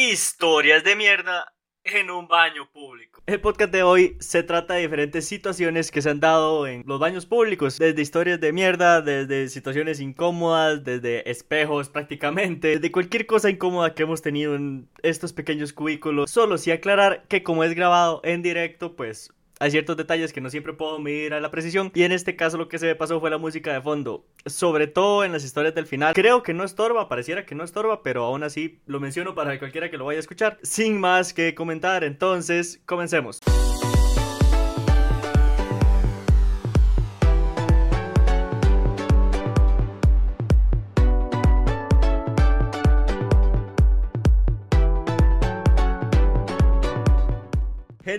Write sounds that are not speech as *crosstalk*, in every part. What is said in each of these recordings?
Historias de mierda en un baño público. El podcast de hoy se trata de diferentes situaciones que se han dado en los baños públicos, desde historias de mierda, desde situaciones incómodas, desde espejos prácticamente, desde cualquier cosa incómoda que hemos tenido en estos pequeños cubículos. Solo sí aclarar que como es grabado en directo, pues hay ciertos detalles que no siempre puedo medir a la precisión y en este caso lo que se me pasó fue la música de fondo, sobre todo en las historias del final. Creo que no estorba, pareciera que no estorba, pero aún así lo menciono para cualquiera que lo vaya a escuchar. Sin más que comentar, entonces comencemos.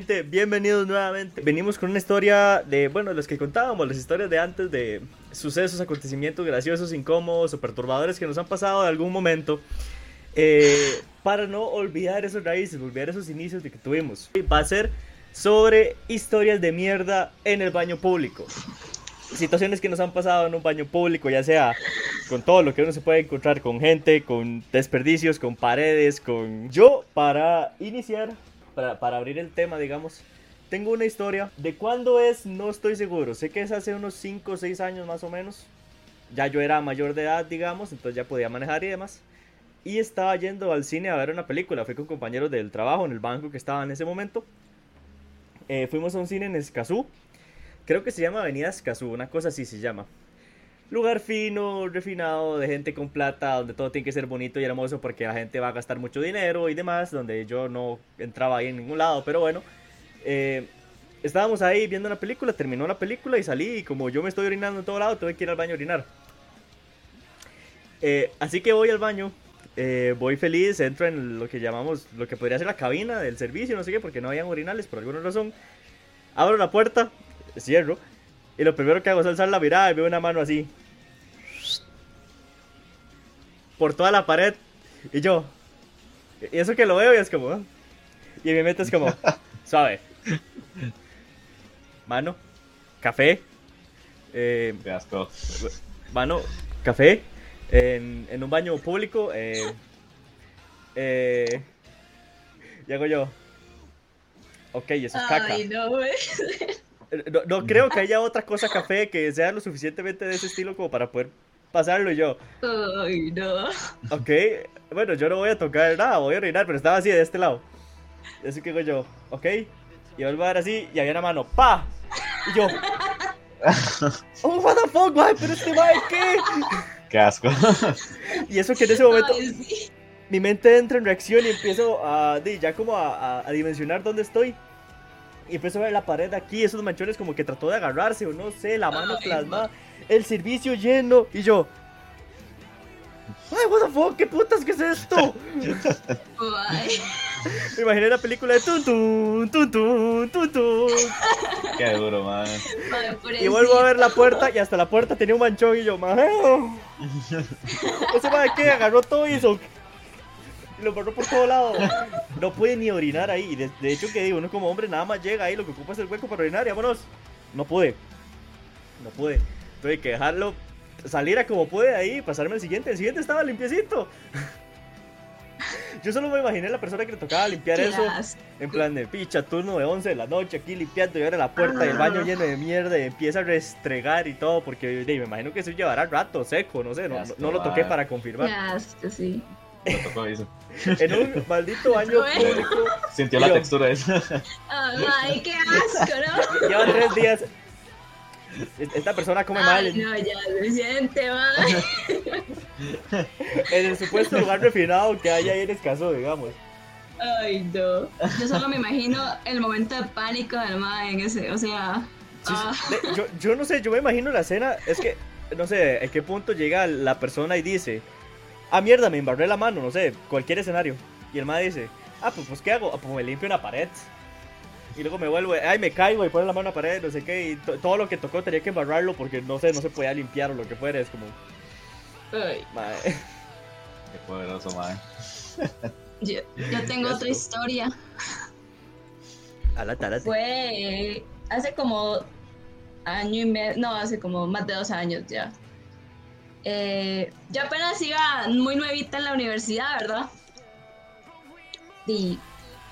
Bienvenidos nuevamente. Venimos con una historia de, bueno, los que contábamos, las historias de antes de sucesos, acontecimientos graciosos, incómodos o perturbadores que nos han pasado en algún momento. Eh, para no olvidar esos raíces, olvidar esos inicios de que tuvimos. Va a ser sobre historias de mierda en el baño público. Situaciones que nos han pasado en un baño público, ya sea con todo lo que uno se puede encontrar, con gente, con desperdicios, con paredes, con... Yo, para iniciar, para, abrir el tema, digamos, tengo una historia. ¿De cuándo es? No estoy seguro. Sé que es hace unos 5 o 6 años más o menos. Ya yo era mayor de edad, digamos, entonces ya podía manejar y demás. Y estaba yendo al cine a ver una película. Fui con compañeros del trabajo en el banco que estaba en ese momento. Eh, fuimos a un cine en Escazú. Creo que se llama Avenida Escazú, una cosa así se llama lugar fino, refinado, de gente con plata, donde todo tiene que ser bonito y hermoso porque la gente va a gastar mucho dinero y demás, donde yo no entraba ahí en ningún lado, pero bueno. Eh, estábamos ahí viendo una película, terminó la película y salí y como yo me estoy orinando en todo lado, tuve que ir al baño a orinar. Eh, así que voy al baño, eh, voy feliz, entro en lo que llamamos, lo que podría ser la cabina del servicio, no sé qué, porque no habían urinales por alguna razón. Abro la puerta, cierro, y lo primero que hago es alzar la mirada y veo una mano así. Por toda la pared. Y yo. Y eso que lo veo y es como. ¿eh? Y en mi mente es como. *laughs* Suave. Mano. Café. Eh, asco. Mano. Café. En, en un baño público. Eh, eh, y hago yo. Ok, eso es caca. Ay, *laughs* no. No, creo que haya otra cosa café que sea lo suficientemente de ese estilo como para poder pasarlo yo. Ay, no. Ok, bueno, yo no voy a tocar nada, voy a orinar, pero estaba así de este lado. Así que digo yo, ok. Y vuelvo a dar así y había una mano, ¡pa! Y yo, *laughs* oh, what the fuck, güey, pero este mae, ¿qué? Qué asco. Y eso que en ese momento mi mente entra en reacción y empiezo a, ya como a, a dimensionar dónde estoy. Y empezó a ver la pared aquí, esos manchones como que trató de agarrarse o no sé, la mano plasmada, el servicio lleno y yo. Ay, what the fuck, qué putas, ¿qué es esto? *laughs* Me imaginé la película de tun tun, tun tun, tun tun. Qué duro, man. Y vuelvo a ver la puerta y hasta la puerta tenía un manchón y yo, man. *laughs* Ese man que agarró todo y hizo lo borró por todo lado. No puede ni orinar ahí. De, de, hecho, que digo, uno como hombre nada más llega ahí, lo que ocupa es el hueco para orinar y vámonos. No pude. No pude. Tuve que dejarlo salir a como puede ahí pasarme el siguiente. El siguiente estaba limpiecito. Yo solo me imaginé la persona que le tocaba limpiar eso. En plan de picha, turno de 11 de la noche aquí limpiando y abre la puerta y el baño lleno de mierda y empieza a restregar y todo. Porque me imagino que eso llevará rato seco, no sé, no, no, lo toqué para confirmar. sí. *laughs* En un maldito año público. Sintió la textura esa. Ay, qué asco, ¿no? Lleva tres días. Esta persona come Ay, mal. No, ya se siente mal. *laughs* en el supuesto lugar refinado que hay ahí en escaso, digamos. Ay, no. Yo solo me imagino el momento de pánico del mae en ese, o sea. Sí, ah. yo, yo no sé, yo me imagino la escena, es que no sé en qué punto llega la persona y dice, ah, mierda, me embarré la mano, no sé, cualquier escenario. Y el madre dice, ah, pues, pues ¿qué hago? Ah, pues me limpio una pared. Y luego me vuelvo, ay, me caigo y pongo la mano a la pared, no sé qué. Y todo lo que tocó tenía que embarrarlo porque no sé, no se podía limpiar o lo que fuera. Es como. Ay. Madre. Qué poderoso, madre. *laughs* Yo, yo tengo otra historia. A tarde. Fue hace como año y medio, no, hace como más de dos años ya. Eh, yo apenas iba muy nuevita en la universidad, ¿verdad? y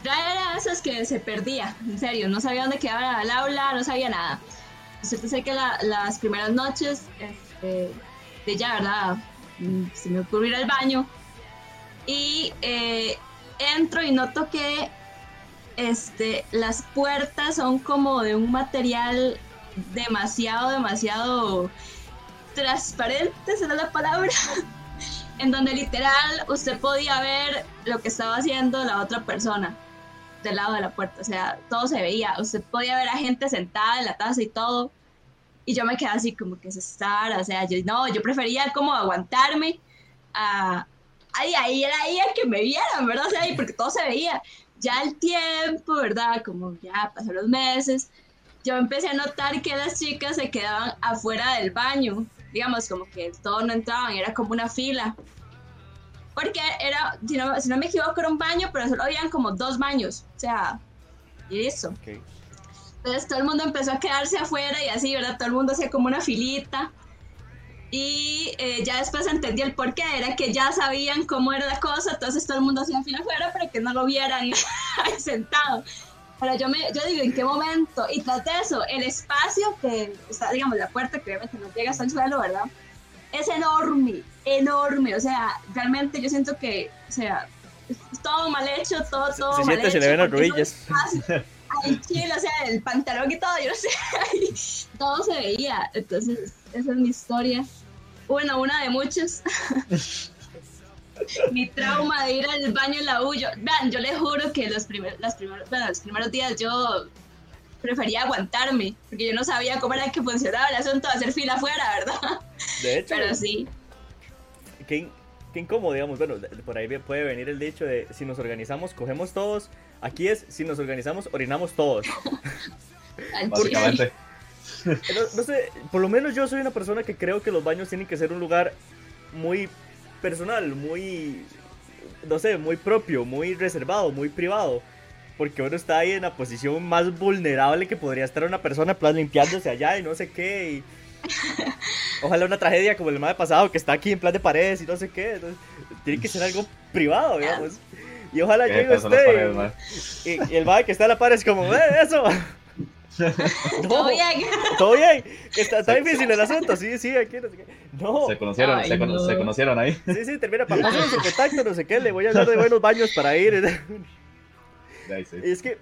ya era esas que se perdía, en serio, no sabía dónde quedaba el aula, no sabía nada. Entonces sé que la- las primeras noches, este, de ya, ¿verdad? Mm, Se me ocurrió ir al baño y eh, entro y noto que este, las puertas son como de un material demasiado, demasiado transparente, será la palabra, *laughs* en donde literal usted podía ver lo que estaba haciendo la otra persona del lado de la puerta, o sea, todo se veía, usted podía ver a gente sentada en la taza y todo, y yo me quedé así como que se estar, o sea, yo no, yo prefería como aguantarme a, ahí era ahí a que me vieran, ¿verdad? O sea, porque todo se veía. Ya el tiempo, ¿verdad? Como ya pasaron los meses, yo empecé a notar que las chicas se quedaban afuera del baño, digamos, como que todos no entraban, era como una fila. Porque era, si no, si no me equivoco, era un baño, pero solo habían como dos baños, o sea, y eso. Entonces todo el mundo empezó a quedarse afuera y así, ¿verdad? Todo el mundo hacía como una filita. Y eh, ya después entendí el porqué, era que ya sabían cómo era la cosa, entonces todo el mundo hacía fila afuera para que no lo vieran *laughs* ahí sentado. Pero yo, me, yo digo, ¿en qué momento? Y tras de eso, el espacio que está, digamos, la puerta que obviamente no llega hasta el suelo, ¿verdad? Es enorme, enorme. O sea, realmente yo siento que, o sea, es todo mal hecho, todo, todo se mal siente, hecho. se le ven las rodillas. Ay, chile, o sea, el pantalón y todo, yo no sé, *laughs* ahí todo se veía. Entonces, esa es mi historia. Bueno, una de muchas. *laughs* mi trauma de ir al baño en la U. Yo, vean, yo les juro que los, primer, las primeros, bueno, los primeros días yo prefería aguantarme, porque yo no sabía cómo era que funcionaba el asunto de hacer fila afuera, ¿verdad? De hecho, Pero sí. qué, in- qué incómodo, digamos. Bueno, por ahí puede venir el dicho de si nos organizamos, cogemos todos. Aquí es, si nos organizamos, orinamos todos. *laughs* Básicamente. No, no sé, por lo menos yo soy una persona que creo que los baños tienen que ser un lugar muy personal, muy, no sé, muy propio, muy reservado, muy privado. Porque uno está ahí en la posición más vulnerable que podría estar una persona, en plan limpiándose allá y no sé qué. Y... *laughs* Ojalá una tragedia como el más pasado que está aquí en plan de paredes y no sé qué. entonces, tiene que ser algo privado, digamos. Y ojalá ¿Qué llegue paredes, usted. Y, y el mae que está en la pared es como, ¡eh, eso! *laughs* No. Todo bien. Todo bien, está, está difícil el asunto, sí, sí, aquí no sé qué. No, Se conocieron, Ay, se, cono- no. se conocieron ahí. sí, sí, termina para su contacto, no sé qué, le voy a hablar de buenos baños para ir. De *laughs* *laughs* ahí sí. Y es que,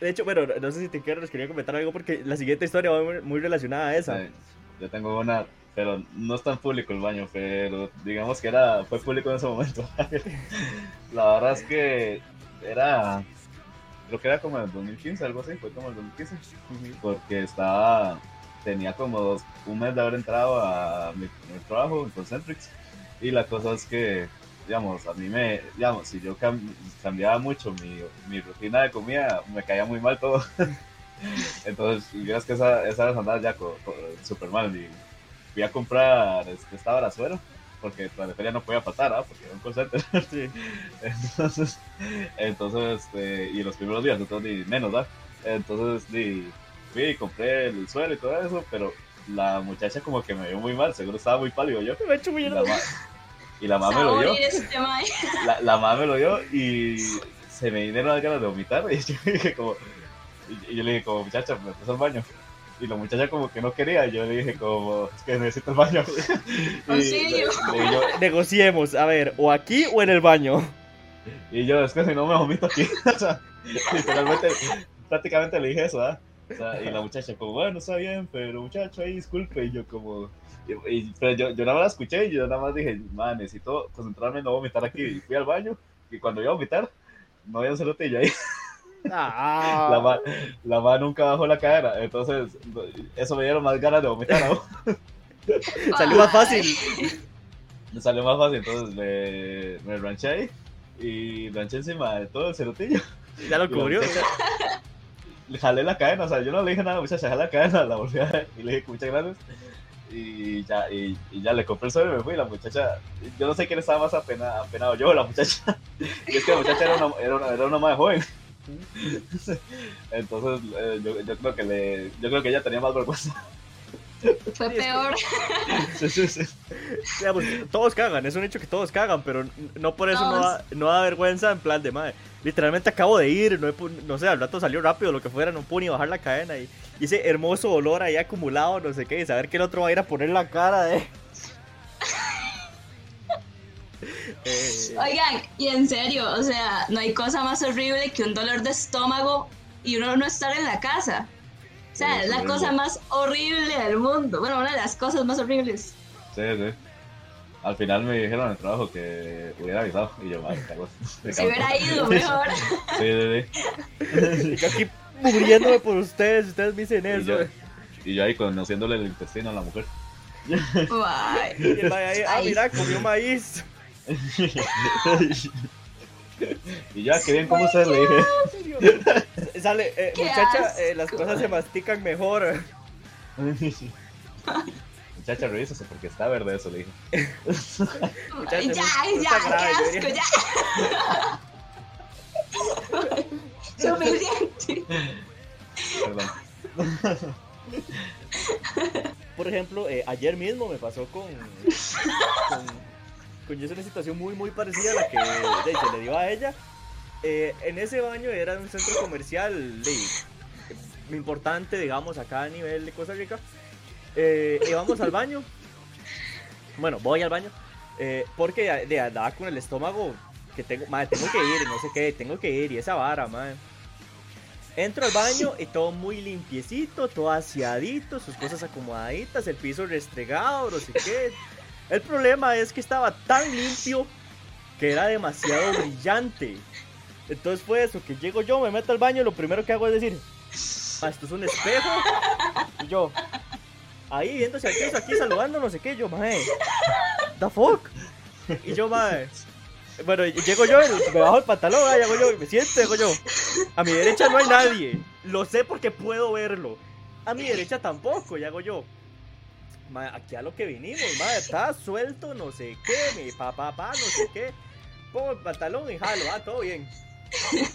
de hecho, bueno, no sé si te quiero, les quería comentar algo porque la siguiente historia va muy, muy relacionada a esa. Sí, Yo tengo una, pero no es tan público el baño, pero digamos que era, fue público en ese momento. La verdad es que era, creo que era como en el 2015, algo así, fue como el 2015, Ujú. porque estaba, tenía como dos, un mes de haber entrado a mi primer trabajo en Concentrix, y la cosa es que, digamos, a mí me, digamos, si yo cam- cambiaba mucho mi, mi rutina de comida, me caía muy mal todo. *laughs* Entonces, vieras que esa, esa vez andaba ya súper mal. Y fui a comprar este, esta brazuela, porque la de feria no podía faltar, ¿ah? porque era un call center. *laughs* Sí. Entonces, entonces este, y los primeros días, entonces, ni menos, ¿ah? Entonces, di, fui y compré el suelo y todo eso, pero la muchacha como que me vio muy mal, seguro estaba muy pálido yo. Me he hecho muy Y la, ma- y la mamá me lo este mae. la, la mamá me lo dio y se me vinieron las ganas de vomitar y *laughs* yo dije como y, y yo le dije como muchacha me empezó al baño y la muchacha como que no quería y yo le dije como es que necesito el baño *laughs* y, Auxilio. *laughs* Negociemos, a ver, o aquí o en el baño. y yo es que si no me vomito aquí *laughs* o sea, literalmente prácticamente le dije eso ¿ah? O sea, y la muchacha como bueno está bien pero muchacho ahí disculpe y yo como y- y- pero yo, yo nada más la escuché y yo nada más dije man necesito concentrarme en no vomitar aquí y fui al baño y cuando iba a vomitar no había un cerotillo ahí Ah, la ma, la ma nunca bajó la cadera, entonces eso me dieron más ganas de vomitar aún. *laughs* salió más fácil. Me salió más fácil, entonces me, me ranché ahí y ranché encima de todo el cerotillo. Ya lo cubrió. Le jalé la cadena, o sea, yo no le dije nada, muchacha, jalé la cadena, la volví a ver y le dije muchas gracias. Y ya, y, y ya le compré el suelo y me fui. La muchacha, yo no sé quién estaba más apena, apenado, yo o la muchacha. *laughs* Y es que la muchacha era una, era una, era una más joven. *laughs* Entonces, eh, yo, yo creo que le, yo creo que ella tenía más vergüenza. Fue peor. *laughs* Sí, sí, sí. Digamos, todos cagan, es un hecho que todos cagan, pero no por eso no da, no da vergüenza en plan de madre. Literalmente acabo de ir, no, he no sé, al rato salió rápido, lo que fuera, no pude ni bajar la cadena y, y ese hermoso olor ahí acumulado, no sé qué, y saber que el otro va a ir a poner la cara de. Oigan, y en serio, o sea, no hay cosa más horrible que un dolor de estómago y uno no estar en la casa. O sea, Sí, es la horrible. cosa más horrible del mundo. Bueno, una de las cosas más horribles. Sí, sí. Al final me dijeron en el trabajo que hubiera avisado y yo, madre, cago. Me Si hubiera *laughs* ido mejor. Sí, sí, sí. y yo aquí muriéndome por ustedes, ustedes me dicen Y eso. yo, y yo ahí conociéndole el intestino a la mujer. Ay. Y el mae ahí, ah, Ay. mira, comió maíz. Y ya, qué bien, ¿cómo ustedes le dije? Sale, eh, muchacha, eh, las cosas se mastican mejor. Muchacha, revísese porque está verde eso, le dije. Muchacha, ya, ya, grave, qué debería- asco, ya. Suficiente. Perdón. Por ejemplo, eh, ayer mismo me pasó con, con, con yo una situación muy, muy parecida a la que de, que le dio a ella. Eh, en ese baño era un centro comercial de, importante, digamos, acá a nivel de Costa Rica. Eh, íbamos al baño. Bueno, voy al baño. eh, porque de, andaba con el estómago que tengo, madre, tengo que ir, y no sé qué, tengo que ir, y esa vara, madre. Entro al baño y todo muy limpiecito, todo aseadito, sus cosas acomodaditas, el piso restregado, no sé qué. El problema es que estaba tan limpio que era demasiado brillante. Entonces fue eso, que llego yo, me meto al baño y lo primero que hago es decir, "Ah, esto es un espejo. Y yo, ahí viéndose piso, aquí saludando, no sé qué, yo, mae, the fuck. Y yo, mae, bueno, llego yo, me bajo el pantalón, ah, y hago yo, me siento, hago yo. A mi derecha no hay nadie. Lo sé porque puedo verlo. A mi derecha tampoco, y hago yo. "Ma, aquí a lo que vinimos, madre, está suelto, no sé qué, mi papá, pa, no sé qué. Pongo el pantalón y jalo, ah, todo bien.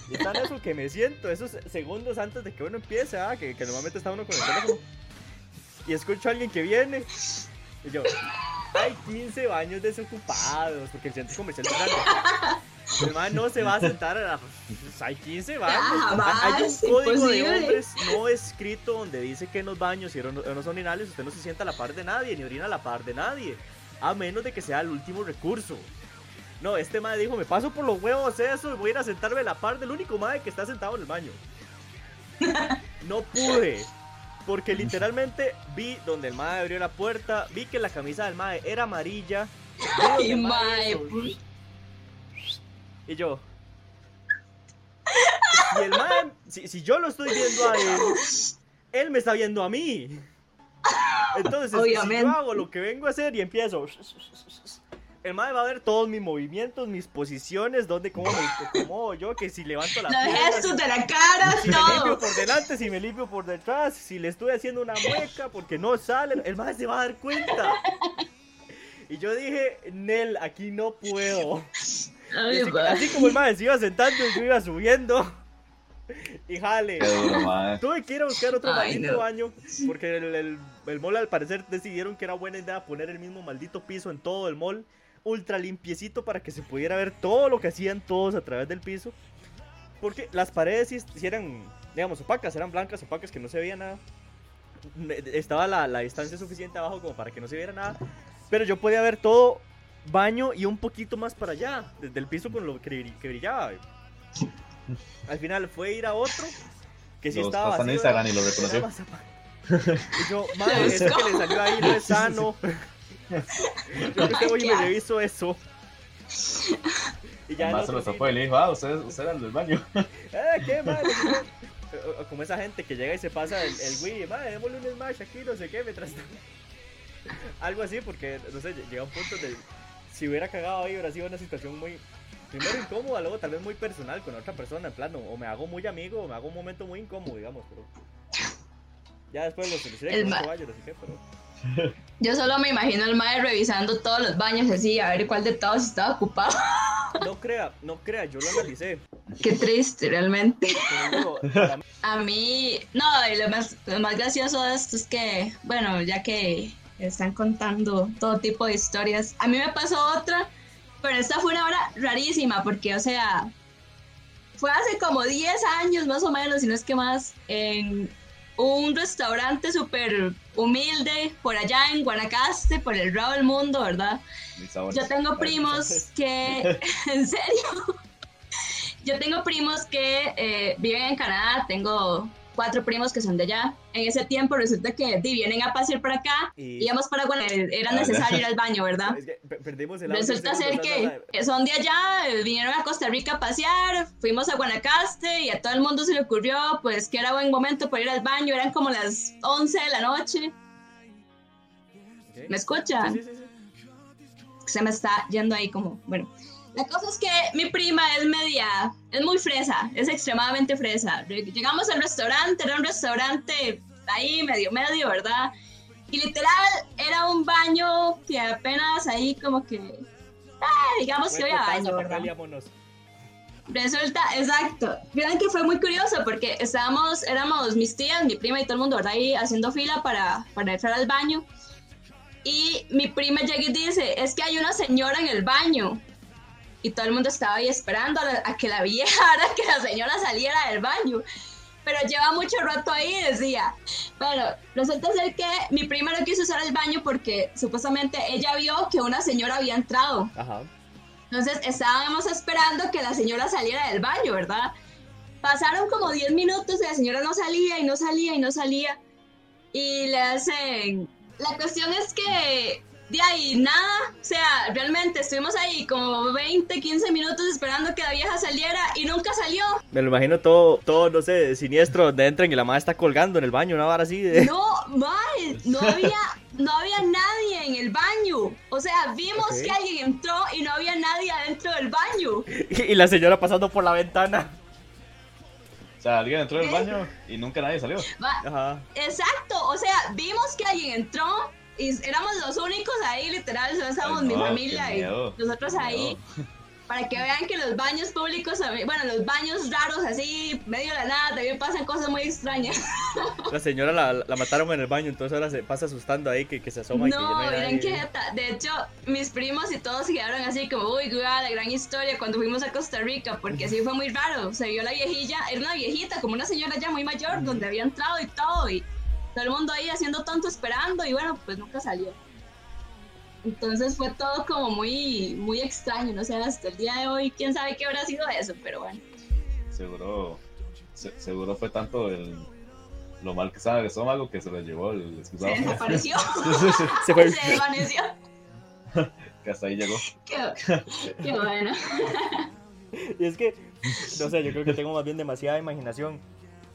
Y en eso que me siento, esos segundos antes de que uno empiece, ah, que, que normalmente está uno con el teléfono. Y escucho a alguien que viene. Y yo, hay 15 baños desocupados, porque el centro comercial es grande. El man no se va a sentar a la... pues, hay 15 baños. hay un código de hombres no escrito donde dice que en los baños y no, son orinales usted no se sienta a la par de nadie, ni orina a la par de nadie. A menos de que sea el último recurso. No, este madre dijo, me paso por los huevos eso y voy a ir a sentarme a la par del único madre que está sentado en el baño. *laughs* No pude. Porque literalmente vi donde el madre abrió la puerta, vi que la camisa del madre era amarilla. Ay, hizo- Y yo. Si el mae, si, si yo lo estoy viendo a él, él me está viendo a mí. Entonces, si Obviamente. yo hago lo que vengo a hacer y empiezo. El mae va a ver todos mis movimientos, mis posiciones, dónde, cómo me acomodo yo, que si levanto la Los pierna, gestos si- de la cara, si me limpio todo. por delante, si me limpio por detrás, si le estoy haciendo una mueca porque no sale, el mae se va a dar cuenta. Y yo dije, Nel, aquí no puedo. Ay, Y así, como el mae se iba sentando, yo iba subiendo. Y jale. Qué duro, madre. Tuve que ir a buscar otro Ay, maldito no. baño. Porque el, el, el mall al parecer decidieron que era buena idea poner el mismo maldito piso en todo el mall. Ultra limpiecito para que se pudiera ver todo lo que hacían todos a través del piso. Porque las paredes sí, sí eran, digamos, opacas, eran blancas, opacas, que no se veía nada. Estaba la, la distancia suficiente abajo como para que no se viera nada. Pero yo podía ver todo baño y un poquito más para allá, desde el piso con lo que, bri- que brillaba. Al final fue ir a otro que sí Los estaba vacío, Instagram y lo reconoció. Y yo, madre, eso que le salió ahí no es *laughs* sano. Yo que voy y me reviso eso. Y ya el Además se lo sí, topó y le dijo, ah, usted, usted era el del baño. *laughs* eh, qué madre. Como esa gente que llega y se pasa el, el Wii, madre, démosle un smash aquí, no sé qué, mientras *laughs* Algo así, porque, no sé, llega un punto de. Si hubiera cagado ahí, hubiera sido una situación muy. Primero incómoda, luego tal vez muy personal con otra persona, en plano, o me hago muy amigo, o me hago un momento muy incómodo, digamos, pero. Ya después lo solucioné con baño, no sé qué, pero. *laughs* Yo solo me imagino al mae revisando todos los baños así, a ver cuál de todos estaba ocupado. *laughs* No crea, no crea, yo lo analicé. Qué triste, realmente. Digo, para *laughs* A mí, no, y lo más, lo más gracioso de esto es que, bueno, ya que están contando todo tipo de historias, a mí me pasó otra, pero esta fue una hora rarísima, porque, o sea, fue hace como 10 años más o menos, si no es que más, en un restaurante súper humilde por allá en Guanacaste, por el rabo del mundo, ¿verdad? Yo tengo primos que, *laughs* en serio, yo tengo primos que eh, viven en Canadá, tengo cuatro primos que son de allá. En ese tiempo resulta que di, vienen a pasear por acá, Y- íbamos para era Ah, ya. necesario ir *laughs* al baño, ¿verdad? Es que pe- perdimos el Resulta ser que, son de allá, vinieron a Costa Rica a pasear, fuimos a Guanacaste y a todo el mundo se le ocurrió pues que era buen momento para ir al baño, eran como las 11 de la noche. ¿Me escuchan? Sí, sí, sí, sí. se me está yendo ahí como, bueno. La cosa es que mi prima es media, es muy fresa, es extremadamente fresa. Llegamos al restaurante, era un restaurante ahí medio medio, ¿verdad? Y literal era un baño que apenas ahí como que, ah, digamos que había baño, ¿verdad? Resulta, exacto. Vieron que fue muy curioso porque estábamos, éramos mis tías, mi prima y todo el mundo, ¿verdad? Ahí haciendo fila para, para entrar al baño. Y mi prima llega y dice, es que hay una señora en el baño. Y todo el mundo estaba ahí esperando a, la- a que la viera, *laughs* que la señora saliera del baño. Pero lleva mucho rato ahí, decía. Bueno, resulta ser que mi prima no quiso usar el baño porque supuestamente ella vio que una señora había entrado. Ajá. Entonces estábamos esperando que la señora saliera del baño, ¿verdad? Pasaron como 10 minutos y la señora no salía y no salía y no salía. Y le hacen... La cuestión es que de ahí nada, o sea, realmente estuvimos ahí como 20, 15 minutos esperando que la vieja saliera y nunca salió. Me lo imagino todo, todo, no sé, siniestro, donde entran y la madre está colgando en el baño, una vara así de... No, mal, no había, no había nadie en el baño. O sea, vimos que alguien entró y no había nadie adentro del baño. *laughs* Y la señora pasando por la ventana. O sea, alguien entró en el baño y nunca nadie salió. Va- Ajá. Exacto, o sea, vimos que alguien entró y éramos los únicos ahí, literal, solo estábamos Ay, mi no, familia y nosotros qué ahí, miedo. para que vean que los baños públicos, bueno, los baños raros así, medio de la nada, también pasan cosas muy extrañas. *laughs* La señora la, la mataron en el baño, entonces ahora se pasa asustando ahí que, que se asoma y que no No, miren qué. De hecho, mis primos y todos se quedaron así como, uy, guau, la gran historia cuando fuimos a Costa Rica, porque así fue muy raro. Se vio la viejilla, era una viejita, como una señora ya muy mayor, donde había entrado y todo, y todo el mundo ahí haciendo tonto esperando, y bueno, pues nunca salió. Entonces fue todo como muy, muy extraño, no sé, hasta el día de hoy, quién sabe qué habrá sido eso, pero bueno. Seguro, se- seguro fue tanto el, lo mal que estaba el estómago que se lo llevó el Se excusado. desapareció, *laughs* *laughs* Se fue. se desvaneció. que hasta ahí llegó. Qué, qué bueno. *laughs* Y es que, no sé, yo creo que tengo más bien demasiada imaginación.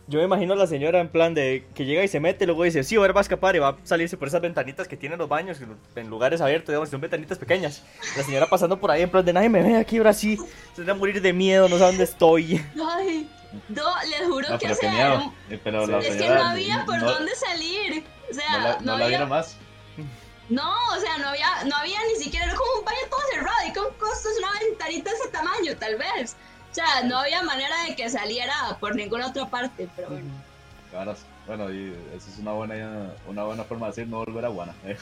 Yo me imagino a la señora en plan de que llega y se mete, luego dice, sí, ahora va a escapar y va a salirse por esas ventanitas que tienen los baños en lugares abiertos, digamos, son ventanitas pequeñas. La señora pasando por ahí en plan de nadie me ve aquí, ahora sí, se va a morir de miedo, no sé dónde estoy. Ay, no, les juro No, que pero o qué sea, miedo. Eh, Pero Sí. la es que no había por no- dónde salir. O sea, No la, no, no la había, vieron más. no, o sea, no había, no había ni siquiera, era como un baño todo cerrado y con costos una ventanita de ese tamaño, tal vez. O sea, no había manera de que saliera por ninguna otra parte, pero bueno. Caras. Bueno, y eso es una buena, una buena forma de decir no volver a Guana. eh.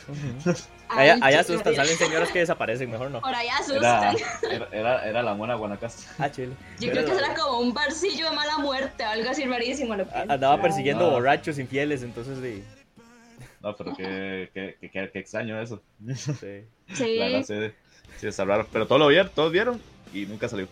Allá, *laughs* Ay, allá asustan, salen señoras que desaparecen, mejor no. Por allá Era, asustan. era, era, era la buena Guanacaste. Ah, chile. Yo creo que eso era como un barcillo de mala muerte o algo así rarísimo. Lo que A- Andaba persiguiendo no. borrachos infieles, entonces sí. No, pero qué, qué, qué, qué- qué extraño eso. sí. Sí. *laughs* La verdad, sí, sí, raro. Pero todos lo vieron, todos vieron y nunca salió.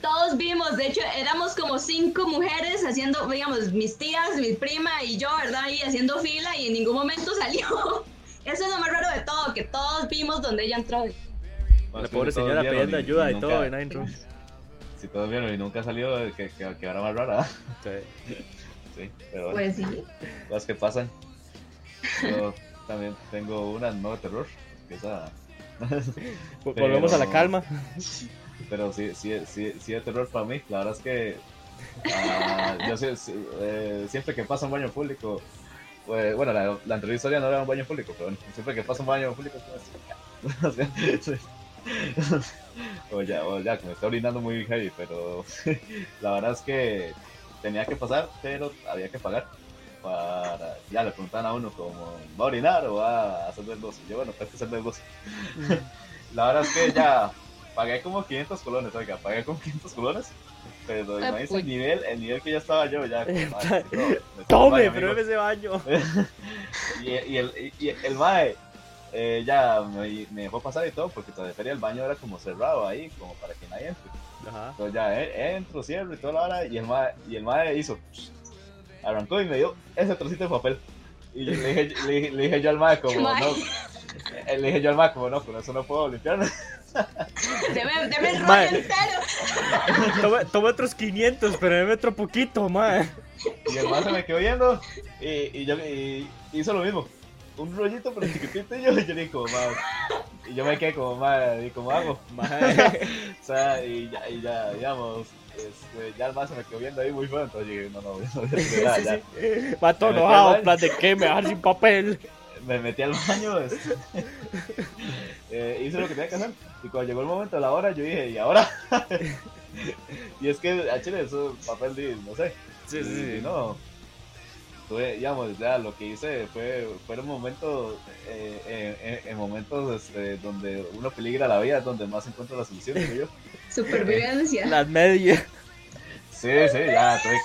Todos vimos, de hecho, éramos como cinco mujeres haciendo, digamos, mis tías, mi prima y yo, ¿verdad? Y haciendo fila y en ningún momento *laughs* salió. Eso es lo más raro de todo, que todos vimos donde ella entró. Bueno, La pobre señora pidiendo ayuda y nunca- todo, y nadie entró. Si todos vieron y nunca salió, que, que, que ahora más rara. Sí. Sí, pero bueno, Pues sí. cosas que pasan. Yo también tengo una no de terror. Que esa, Vol- *laughs* Volvemos a la calma. *laughs* pero sí, sí, sí, sí de terror para mí. La verdad es que ah, yo sí- sí, eh, siempre que pasa un baño público, pues, bueno, la, la anterior historia no era un baño público, pero bueno, siempre que pasa un baño público, pues, *laughs* o ya, o ya, que me está orinando muy heavy, pero *laughs* la verdad es que tenía que pasar, pero había que pagar para, ya le preguntaban a uno como, ¿va a orinar o va a hacer del Y yo, bueno, tengo que hacer del *laughs* la verdad es que ya pagué como 500 colones, oiga, pagué como 500 colones. Pero Ah, imagínense el nivel, el nivel que ya estaba yo, ya. como, madre, no, *laughs* Tome, amigo. ese baño. *laughs* y, y el, y el mae eh, ya me, me dejó pasar y todo, porque todavía feria el baño era como cerrado ahí, como para que nadie entre. Ajá. Entonces ya eh, entro, cierro y toda la hora, y el mae, y el mae hizo, arrancó y me dio ese trocito de papel. Y le, dije, le, le dije yo al mae como, *laughs* no, eh, le dije yo al como, no, con eso no puedo limpiarme. Deme, deme el rollo Mae. entero. Toma, otros 500, pero deme otro poquito, mae. Y el se me quedó viendo, y, y yo y hizo lo mismo. Un rollito pero chiquitito y yo, y yo le dije como, mae, y yo me quedé como, mae, ¿y cómo hago? Mae. O sea, y ya, y ya digamos, este, ya el más se me quedó viendo ahí muy feo, entonces dije, no, no, no, ya. sí. Va todo Me metí al enojado, baño. Me metí al baño, este, *laughs* eh, hice lo que tenía que hacer, y cuando llegó el momento de la hora, yo dije, ¿y ahora? *laughs* y es que a Chile eso papel de, no sé, Sí, sí, sí. y no, tuve, digamos, ya lo que hice fue, fueron momentos, eh, eh, eh, en momentos este, donde uno peligra la vida, es donde más encuentra la solución, digo yo. *laughs* Supervivencia. Las medias. Sí, sí, ya tuve,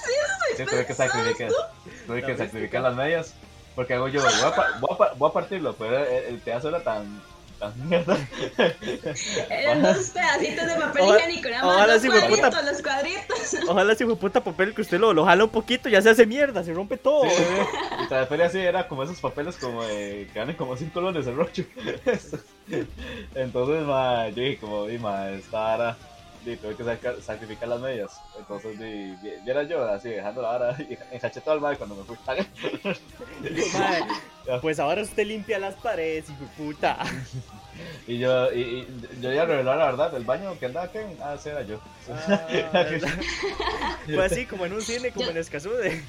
sí, tuve que sacrificar, tuve que sacrificar las medias. Porque hago yo, voy a, pa- voy a pa- voy a partirlo, pero el, el pedazo era tan, tan mierda. Eran dos pedacitos de papel Ojalá- higiénico, nada más. ojalá los hijo de puta. cuadritos, los cuadritos. *laughs* Ojalá ese puta papel que usted lo, lo jala un poquito, ya se hace mierda, se rompe todo. Sí, sí, sí. Y tras feria así era como esos papeles como de, que ganan como 5 colones el rocho. *laughs* Entonces, ma, yo dije como, di, ma, esta vara, di, tuve que sacar- sacrificar las medias. Entonces, di, vi- viera yo así, dejando la vara, *laughs* y enjaché todo el mal cuando me fui. *laughs* Pues ahora usted limpia las paredes, hijo de puta. *laughs* Y yo, y, y yo ya revelar la verdad, el baño que andaba aquí, ah, ese era yo. Ah, Fue así como en un cine, como Yo- en Escazude.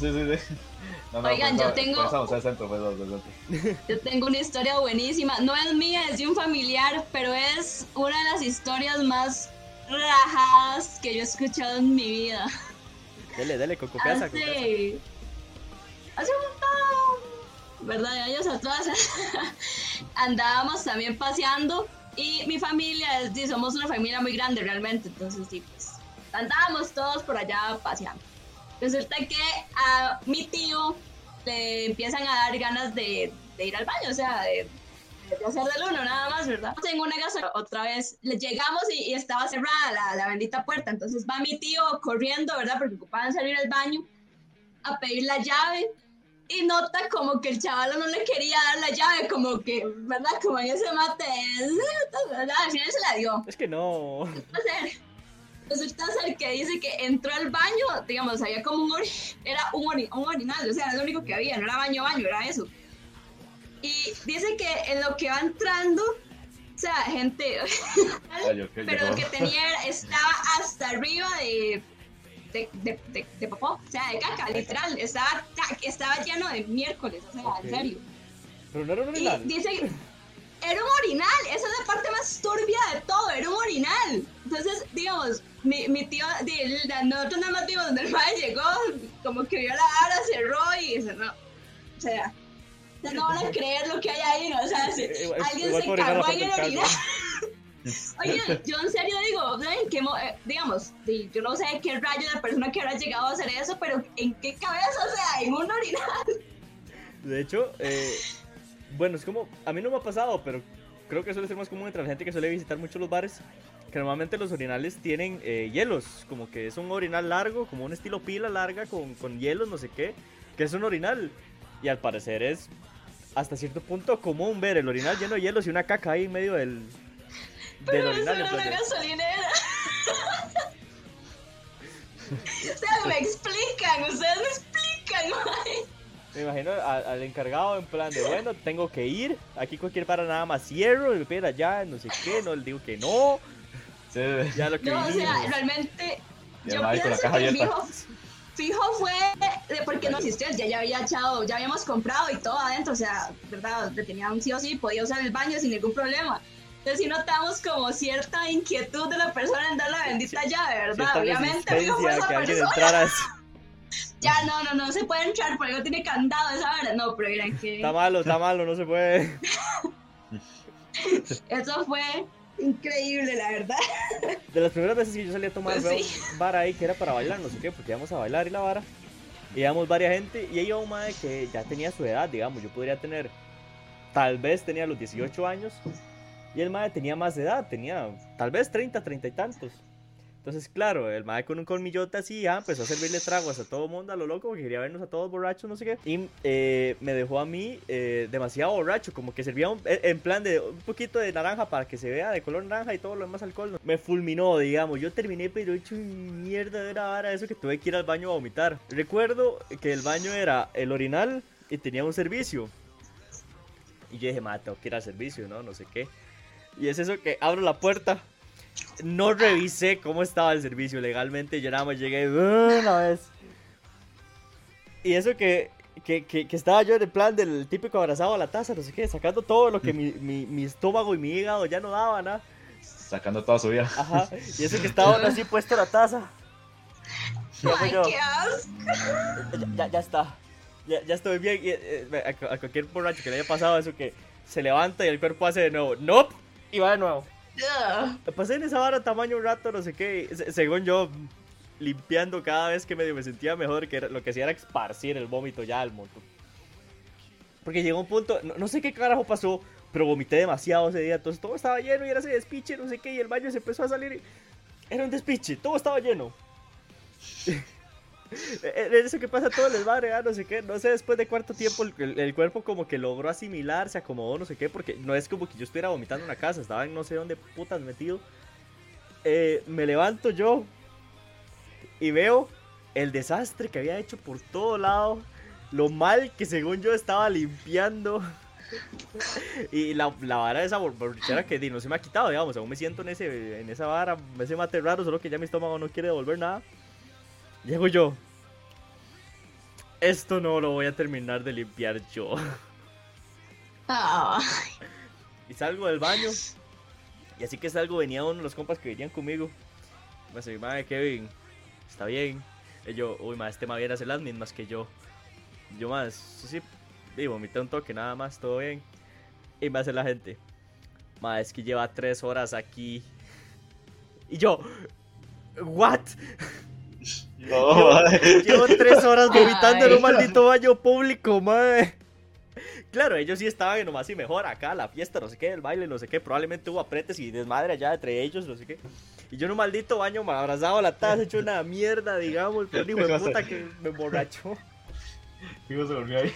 Sí, sí, sí. No, no, Oigan, pues, yo tengo- pues, vamos al centro, pues, vamos al centro. Yo tengo una historia buenísima. No es mía, es de un familiar, pero es una de las historias más rajadas que yo he escuchado en mi vida. Dele, dele, con confianza. con confianza. Hace. Hace un montón. ¿Verdad? De años atrás. *laughs* Andábamos también paseando. Y mi familia, es, sí, somos una familia muy grande realmente. Entonces, sí, pues. Andábamos todos por allá paseando. Resulta que a mi tío le empiezan a dar ganas de, de ir al baño, o sea, de, de hacer del uno nada más, ¿verdad? En una gasolina, otra vez le llegamos y, y estaba cerrada la, la bendita puerta, entonces va mi tío corriendo, ¿verdad? Porque ocupaban salir al baño a pedir la llave y nota como que el chaval no le quería dar la llave, como que, ¿verdad? Como en ese mate, ¿verdad? Al final se la dio. Es que no. Resulta ser que dice que entró al baño, digamos, había como un, era un, ori- un orinal, o sea, era lo único que había, no era baño, baño, era eso. Y dice que en lo que va entrando, o sea, gente, *laughs* pero lo que tenía era- estaba hasta arriba de, de, de, de, de popó, o sea, de caca, literal, estaba, estaba lleno de miércoles, o sea, en serio. Pero no era un Y orinal. dice, *laughs* era un orinal, esa es la parte más turbia de todo, era un orinal. Entonces, digamos, mi, mi tío, nosotros nada más vimos donde el padre llegó, como que vio la vara, cerró y cerró. O sea, ustedes no van a creer lo que hay ahí, ¿no? O sea, si Eh, igual- alguien igual se orinar cagó en el orinal. Oye, *laughs* yo en serio digo, ¿saben qué eh, digamos, yo no sé qué rayo de persona que habrá llegado a hacer eso, pero ¿en qué cabeza? O sea, en un orinal. De hecho, eh, bueno, es como, a mí no me ha pasado, pero creo que suele ser más común entre la gente que suele visitar mucho los bares, que normalmente los orinales tienen eh, hielos, como que es un orinal largo, como un estilo pila larga con, con hielos, no sé qué, que es un orinal. Y al parecer es hasta cierto punto común ver el orinal lleno de hielos y una caca ahí en medio del, del Pero eso orinal. era una gasolinera. *laughs* o sea, me explican, ustedes me explican, mae. Me imagino a- al encargado en plan de, bueno, tengo que ir, aquí cualquier para nada más cierro, y me pide allá, no sé qué, no le digo que no, Sí, ya lo que No, o sea, vinimos. realmente, yo el mae con la pienso caja que fijo, fijo fue de porque no existió, ya, ya había echado, ya habíamos comprado y todo adentro, o sea, verdad, le tenían sí o sí, podía usar el baño sin ningún problema. Entonces sí notamos como cierta inquietud de la persona en dar la bendita llave, ¿verdad? Cierta Obviamente, amigo, fue resistencia esa persona. *laughs* Ya, no, no, no se puede entrar, porque no tiene candado esa hora. No, pero miren que Está malo, está malo, no se puede. *laughs* eso fue increíble, la verdad. *laughs* De las primeras veces que yo salí a tomar Pues sí. bar ahí que era para bailar, no sé qué, porque íbamos a bailar y la vara. Y íbamos varias gente y ahí iba un madre que ya tenía su edad, digamos, yo podría tener, tal vez tenía los 18 años. Y el madre tenía más edad, tenía tal vez 30, 30 y tantos. Entonces, claro, el madre con un colmillote así ya empezó a servirle tragos a todo mundo, a lo loco, porque quería vernos a todos borrachos, no sé qué. Y eh, me dejó a mí eh, demasiado borracho, como que servía un- eh, en plan de un poquito de naranja para que se vea de color naranja y todo lo demás alcohol. ¿no? Me fulminó, digamos. Yo terminé, pero hecho un mierda de la vara eso que tuve que ir al baño a vomitar. Recuerdo que el baño era el orinal y tenía un servicio. Y yo dije, madre, tengo que ir al servicio, ¿no? No sé qué. Y es eso que abro la puerta. No revisé cómo estaba el servicio legalmente. Yo nada más llegué una vez. Y eso que, que, que, que estaba yo en el plan del típico abrazado a la taza, no sé qué, sacando todo lo que mi, mi, mi estómago y mi hígado ya no daban, ¿no? Sacando toda su vida. Ajá. Y eso que estaba así puesto la taza. Ay, yo, qué asco. ya, ya, ya está. Ya, ya estoy bien. Y, eh, a, a cualquier borracho que le haya pasado eso que se levanta y el cuerpo hace de nuevo. Nope. Y va de nuevo. Pasé en esa vara tamaño un rato, no sé qué. se- Según yo, limpiando cada vez que medio me sentía mejor, que era- lo que hacía era esparcir el vómito ya al montón. Porque llegó un punto, no, no sé qué carajo pasó, pero vomité demasiado ese día. Entonces todo estaba lleno y era ese despiche, no sé qué. Y el baño se empezó a salir. y Era un despiche, todo estaba lleno. *laughs* Eh, eh, Eso que pasa todo en el bar, ah, no sé qué, no sé después de cuánto tiempo el, el- cuerpo como que logró asimilar, se acomodó, no sé qué, porque no es como que yo estuviera vomitando en la casa, estaba en no sé dónde putas metido. Eh, me levanto yo y veo el desastre que había hecho por todo lado, lo mal que según yo estaba limpiando. *laughs* Y la, la vara de esa bor- borrachera que no se me ha quitado, digamos, aún me siento en, ese, en esa vara, ese mate raro, solo que ya mi estómago no quiere devolver nada. Llego yo. Esto no lo voy a terminar de limpiar yo. Y salgo del baño. Y así que salgo, venía uno de los compas que venían conmigo. Me dice, madre, Kevin, está bien. Y yo, uy, ma, este ma viene a hacer las mismas que yo. Yo más, sí, sí, vomité un toque, nada más, todo bien. Y me hace la gente, ma, es que lleva tres horas aquí. Y yo, ¿what? No, madre. Llevo tres horas vomitando en un maldito baño público, madre. Claro, ellos sí estaban en nomás y mejor acá, la fiesta, no sé qué, el baile, no sé qué. Probablemente hubo apretes y desmadre allá entre ellos, no sé qué. Y yo en un maldito baño me abrazado a la taza, hecho una mierda, digamos. Pero el hijo de puta que me emborrachó. Digo, se volvió ahí.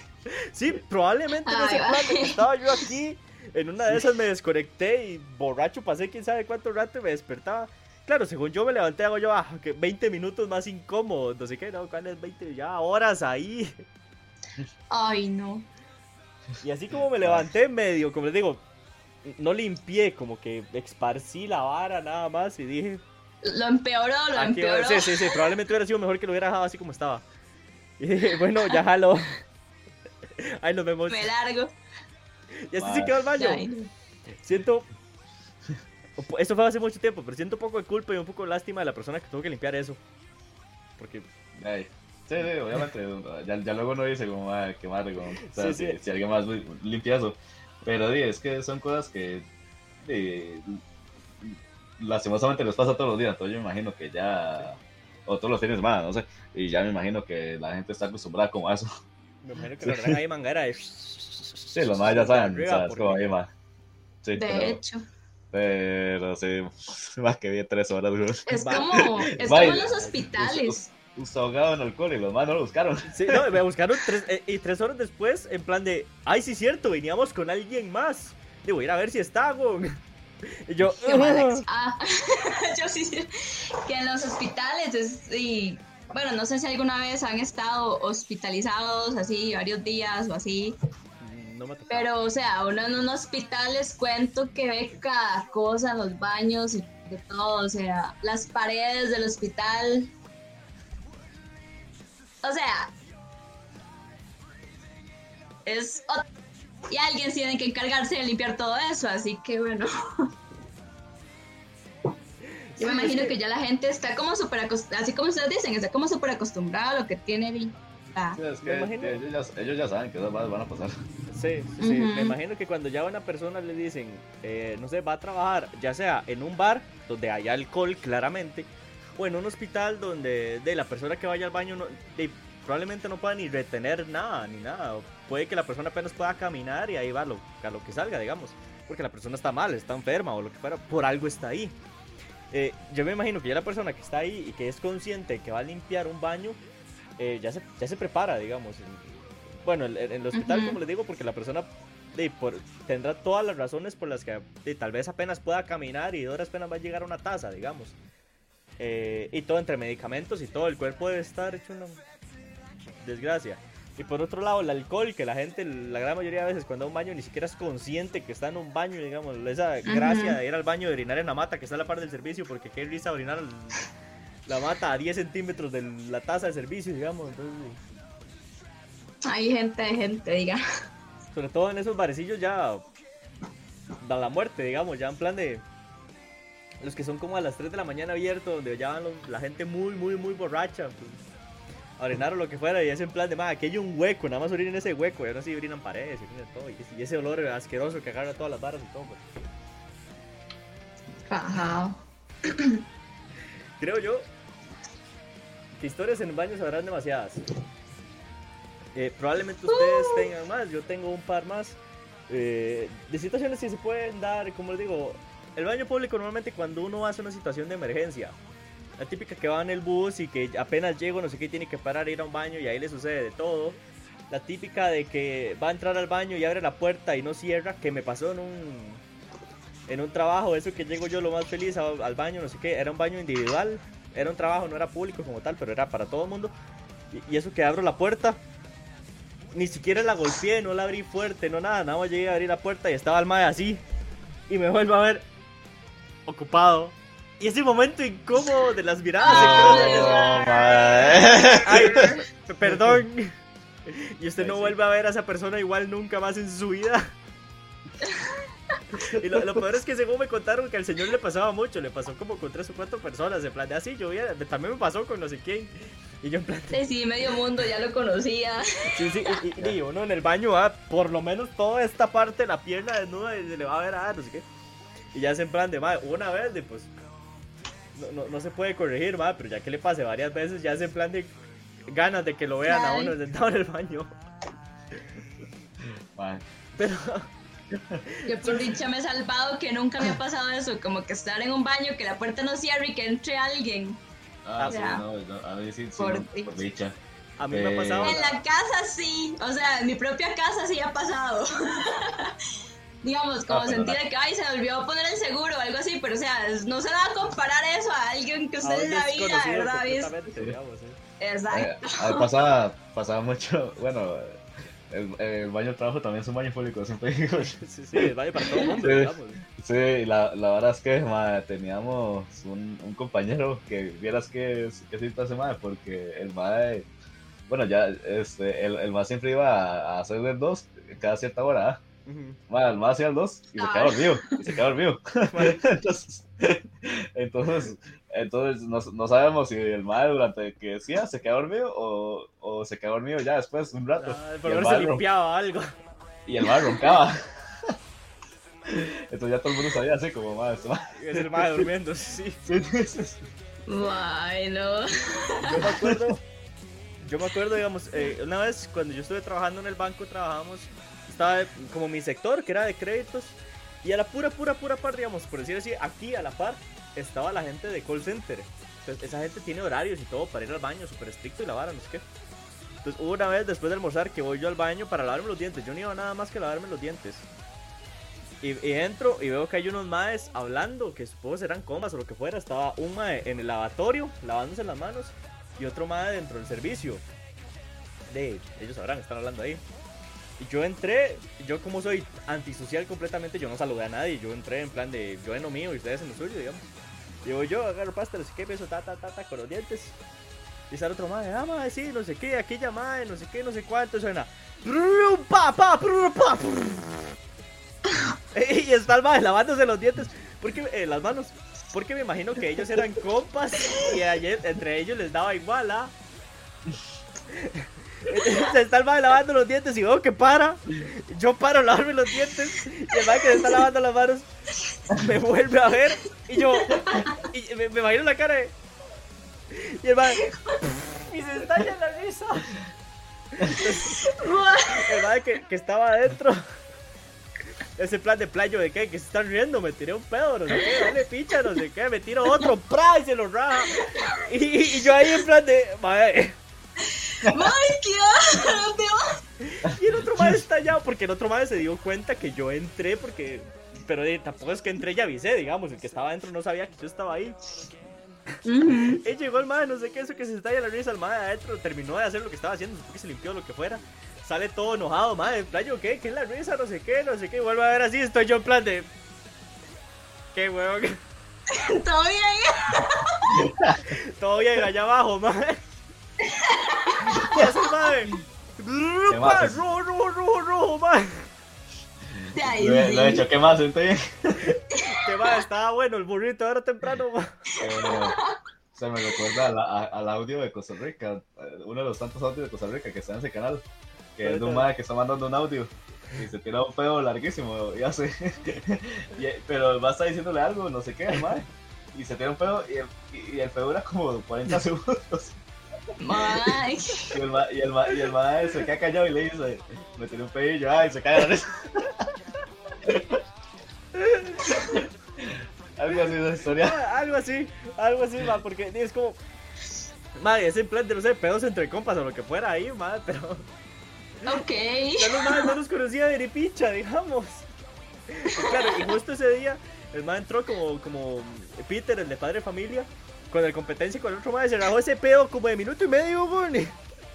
Sí, probablemente en ese plan que estaba yo aquí. En una de esas me desconecté y borracho pasé quién sabe cuánto rato y me despertaba. Claro, según yo me levanté, hago yo, ah, que 20 minutos más incómodos, no sé qué, no, ¿cuál es 20? Ya horas ahí. Ay, no. Y así como me levanté medio, como les digo, no limpié, como que esparcí la vara nada más y dije, Lo empeoró, lo aquí, empeoró. sí, sí, sí, probablemente hubiera sido mejor que lo hubiera dejado así como estaba. Y dije, *laughs* bueno, ya jalo. *laughs* Ahí nos vemos. Me largo. Y así se quedó el baño. Ay, no. Siento. Esto fue hace mucho tiempo, pero siento un poco de culpa y un poco de lástima de la persona que tuvo que limpiar eso. Porque. Ay, Sí, sí, obviamente. Ya, ya luego uno dice como, madre, qué madre, como, o sea, Sí, si, sí. si alguien más li- limpia eso. Pero di, es que son cosas que di, lastimosamente les pasa todos los días. Entonces yo me imagino que ya, o todos los fines de semana, no sé. Y ya me imagino que la gente está acostumbrada como a eso. Me imagino que lo traen ahí mangara de. Sí, los más ya saben, ¿sabes? Como ahí, ma. Sí, De pero, hecho. Pero sí, *laughs* más que bien tres horas, güey. Es como, es como en los hospitales. Ahogado en alcohol y los más no lo buscaron. Sí, no, me *laughs* buscaron tres, eh, y tres horas después, en plan de, ay, sí, cierto, veníamos con alguien más. Digo, ir a ver si está, güey. Y yo, "Ugh". ex- Ah, *laughs* yo sí sé que en los hospitales es, y bueno, no sé si alguna vez han estado hospitalizados así varios días o así, No me pero o sea, uno en un hospital les cuento que ve cada cosa los baños y de todo, o sea, las paredes del hospital. O sea, es y alguien tiene que encargarse de limpiar todo eso, así que bueno. *laughs* Yo me imagino que... ya la gente está como súper acostumbrada, así como ustedes dicen, está como súper acostumbrada a lo que tiene Sí, es que ellos, ya, ellos ya saben que esas cosas van a pasar. Sí, sí, sí. Me imagino que cuando ya a una persona le dicen, eh, no sé, va a trabajar, ya sea en un bar donde haya alcohol, claramente, o en un hospital donde de la persona que vaya al baño no, de, probablemente no pueda ni retener nada, ni nada. O puede que la persona apenas pueda caminar y ahí va lo, a lo que salga, digamos. Porque la persona está mal, está enferma o lo que fuera, por algo está ahí. Eh, yo me imagino que ya la persona que está ahí y que es consciente que va a limpiar un baño, eh, ya, se, ya se prepara, digamos. Bueno, en, el hospital, como les digo, porque la persona de, por, tendrá todas las razones por las que tal vez apenas pueda caminar y de horas apenas va a llegar a una taza, digamos. Eh, y todo entre medicamentos y todo, el cuerpo debe estar hecho una, desgracia. Y por otro lado, el alcohol, que la gente, la gran mayoría de veces cuando va a un baño ni siquiera es consciente que está en un baño, digamos, esa gracia de ir al baño de orinar en la mata que está a la par del servicio, porque qué risa orinar la mata a 10 centímetros de la taza de servicio, digamos. Entonces, hay gente, hay gente, diga. Sobre todo en esos barecillos ya da la muerte, digamos, ya en plan de los que son como a las 3 de la mañana abiertos, donde ya van la gente muy, muy, muy borracha. Pues orinar o lo que fuera, y es en plan de, más aquí hay un hueco, nada más orinen en ese hueco, y ahora sí orinan paredes, y todo, y ese olor asqueroso que agarra todas las barras y todo. Pues. Ajá. Creo yo que historias en baños habrán demasiadas. Eh, probablemente ustedes uh. tengan más, yo tengo un par más. Eh, de situaciones que se pueden dar, como les digo, el baño público normalmente cuando uno hace una situación de emergencia, la típica que va en el bus y que apenas llego, no sé qué, tiene que parar a ir a un baño y ahí le sucede de todo. La típica de que va a entrar al baño y abre la puerta y no cierra, que me pasó en un, en un trabajo, eso que llego yo lo más feliz al baño, no sé qué, era un baño individual, era un trabajo, no era público como tal, pero era para todo el mundo. Y, eso que abro la puerta, ni siquiera la golpeé, no la abrí fuerte, no nada, nada más llegué a abrir la puerta y estaba el mae así. Y me vuelvo a ver ocupado y ese momento incómodo de las miradas. Ay, perdón. Y usted no vuelve a ver a esa persona igual nunca más en su vida. Y lo, peor es que según me contaron que al señor le pasaba mucho, le pasó como con tres o cuatro personas, en plan de así, yo también me pasó con no sé quién. Y yo en plan Sí, sí, medio mundo ya lo conocía. Sí, sí, y, uno en el baño, va por lo menos toda esta parte, la pierna desnuda, y se le va a ver a no sé qué. Y ya es en plan de, madre, una vez, de pues no, no, se puede corregir, va, pero ya que le pase varias veces, ya es en plan de ganas de que lo vean a uno sentado en el baño. Pero. Yo por dicha me he salvado que nunca me ha pasado eso, como que estar en un baño, que la puerta no cierre y que entre alguien. Ah, sí, no, a mí sí, por, dicha. A mí me ha pasado. En la casa sí, o sea, en mi propia casa sí ha pasado. *laughs* digamos, como ah, sentir que, ay, se me olvidó poner el seguro o algo así, pero o sea, no se va a comparar eso a alguien que usted en la vida, ¿verdad? Exacto. Eh, pasaba, pasaba mucho, *laughs* bueno, el, el, baño de trabajo también es un baño público, siempre *laughs* digo. Sí, sí, el baño para todo el mundo, sí, digamos. Sí, la, la verdad es que teníamos un, un, compañero que vieras que, que cita ese madre, porque el madre, bueno, ya, este, el, el madre siempre iba a hacer del dos cada cierta hora, ¿ah? Bueno, más hacía el 2 y se quedaba dormido. Y se quedaba dormido. *laughs* *laughs* entonces, entonces, entonces no, no, sabemos si el madre durante que decía se quedaba dormido o, o se quedaba dormido ya después un rato. Ah, por se limpiaba algo. Y el madre roncaba. *laughs* Entonces ya todo el mundo sabía así como madre. *laughs* Es el madre durmiendo, sí. sí. Bueno. Yo me acuerdo, yo me acuerdo, digamos, eh, una vez cuando yo estuve trabajando en el banco, trabajábamos estaba como mi sector, que era de créditos. Y a la pura, pura, pura par, digamos, por decir así, aquí a la par estaba la gente de call center. Entonces, esa gente tiene horarios y todo para ir al baño, súper estricto y lavar, no sé. Entonces, hubo una vez después de almorzar que voy yo al baño para lavarme los dientes. Yo no iba nada más que lavarme los dientes. Y, entro y veo que hay unos maes hablando, que supongo serán comas o lo que fuera. Estaba un mae en el lavatorio, lavándose las manos, y otro mae dentro del servicio. De, ellos sabrán, están hablando ahí. Yo entré, yo como soy antisocial completamente, yo no saludé a nadie. Yo entré en plan de yo en lo mío y ustedes en lo suyo, digamos. Digo yo, agarro pasta, no sé qué, beso, ta, ta, ta, ta, con los dientes. Y sale otro madre, ah, madre, sí, no sé qué, aquella madre, no sé qué, no sé cuánto, suena. Pa, pa, *laughs* y está el madre lavándose los dientes. Porque eh, las manos. Porque me imagino que ellos eran compas y ayer entre ellos les daba igual, ¿ah? *laughs* Se está el mae lavando los dientes y veo que para. Yo paro a lavarme los dientes. Y el mae que se está lavando las manos me vuelve a ver. Y yo. Y me, me imagino la cara de. Y el mae. Y se estalla la risa. *laughs* El mae que, que estaba adentro. Ese plan de playo de qué, que se están riendo, me tiré un pedo, no sé qué, dale picha, no sé qué, me tiro otro, ¡pra! y se lo raja. Y, y yo ahí en plan de, mae. ¡Ay, qué asco! ¿Dónde vas? Y el otro madre está allá, porque el otro madre se dio cuenta que yo entré, porque. Pero eh, tampoco es que entré y avisé, digamos. El que estaba adentro no sabía que yo estaba ahí. Ujú. Y llegó el madre, no sé qué, eso que se estalla la risa. El madre adentro terminó de hacer lo que estaba haciendo, supongo que se limpió lo que fuera. Sale todo enojado, madre. En plan, yo, ¿qué? ¿Qué es la risa? No sé qué, no sé qué. Y vuelve a ver así, estoy yo en plan de. ¿Qué huevo? *laughs* ¿Todo bien? *laughs* Todo bien allá abajo, madre. *laughs* Y así, madre. más? Rojo, rojo, rojo, rojo, madre. Ay, Lo, he- lo he hecho, ¿qué más? Estoy Que madre, estaba bueno el burrito ahora temprano, madre. Eh, se me recuerda a la- a- al audio de Costa Rica, eh, uno de los tantos audios de Costa Rica que está en ese canal, que es de un madre que está mandando un audio y se tira un pedo larguísimo y hace, *laughs* y- pero el va está diciéndole algo, no sé qué, madre, y se tira un pedo y el, y- el pedo dura como 40 segundos y el, ma- y el, ma- y el madre se queda callado y le dice, me tiré un pedillo, ay, se cae la risa. *laughs* Algo así de historia. Ah, Algo así, algo así, ma, porque es como. Madre, es en plan de no sé, pedos entre compas o lo que fuera ahí, madre, pero. ok. Ya los madres no los conocía de ni picha, digamos. Y claro, y justo ese día, el madre entró como, como Peter, el de padre de familia, con el competencia y con el otro madre, se rajó ese pedo como de minuto y medio, güey.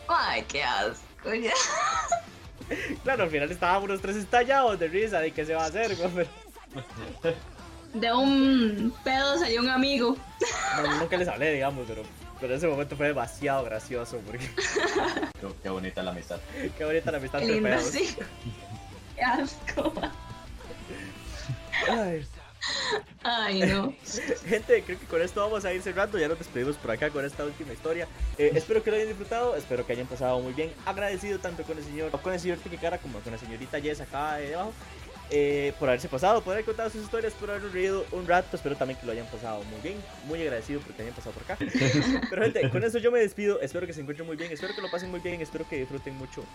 Ay, qué asco. ya. *laughs* Claro, al final estábamos los tres estallados de risa de qué se va a hacer, güey. pero- De un pedo salió un amigo. No, nunca les hablé, digamos, pero, pero ese momento fue demasiado gracioso, porque *laughs* Qué, qué bonita la amistad. qué bonita la amistad Qué entre lindo, pedos. sí. *laughs* Qué asco. Ay. Ay, no. *laughs* Gente, creo que con esto vamos a ir cerrando. Ya nos despedimos por acá con esta última historia. Eh, espero que lo hayan disfrutado. Espero que hayan pasado muy bien. Agradecido tanto con el señor, con el señor Tiquicara como con la señorita Jess acá de abajo. eh, por haberse pasado, por haber contado sus historias, por haber reído un rato. Espero también que lo hayan pasado muy bien. Muy agradecido porque hayan pasado por acá. *laughs* Pero gente, con eso yo me despido. Espero que se encuentren muy bien. Espero que lo pasen muy bien. Espero que disfruten mucho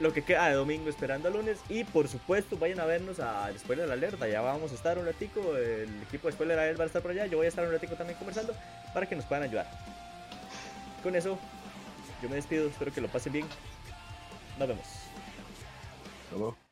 lo que queda de domingo esperando a lunes. Y por supuesto, vayan a vernos a Spoiler Alert. Allá vamos a estar un ratico. El equipo de Spoiler Alert va a estar por allá. Yo voy a estar un ratico también conversando para que nos puedan ayudar. Con eso, yo me despido. Espero que lo pasen bien. Nos vemos. Luego.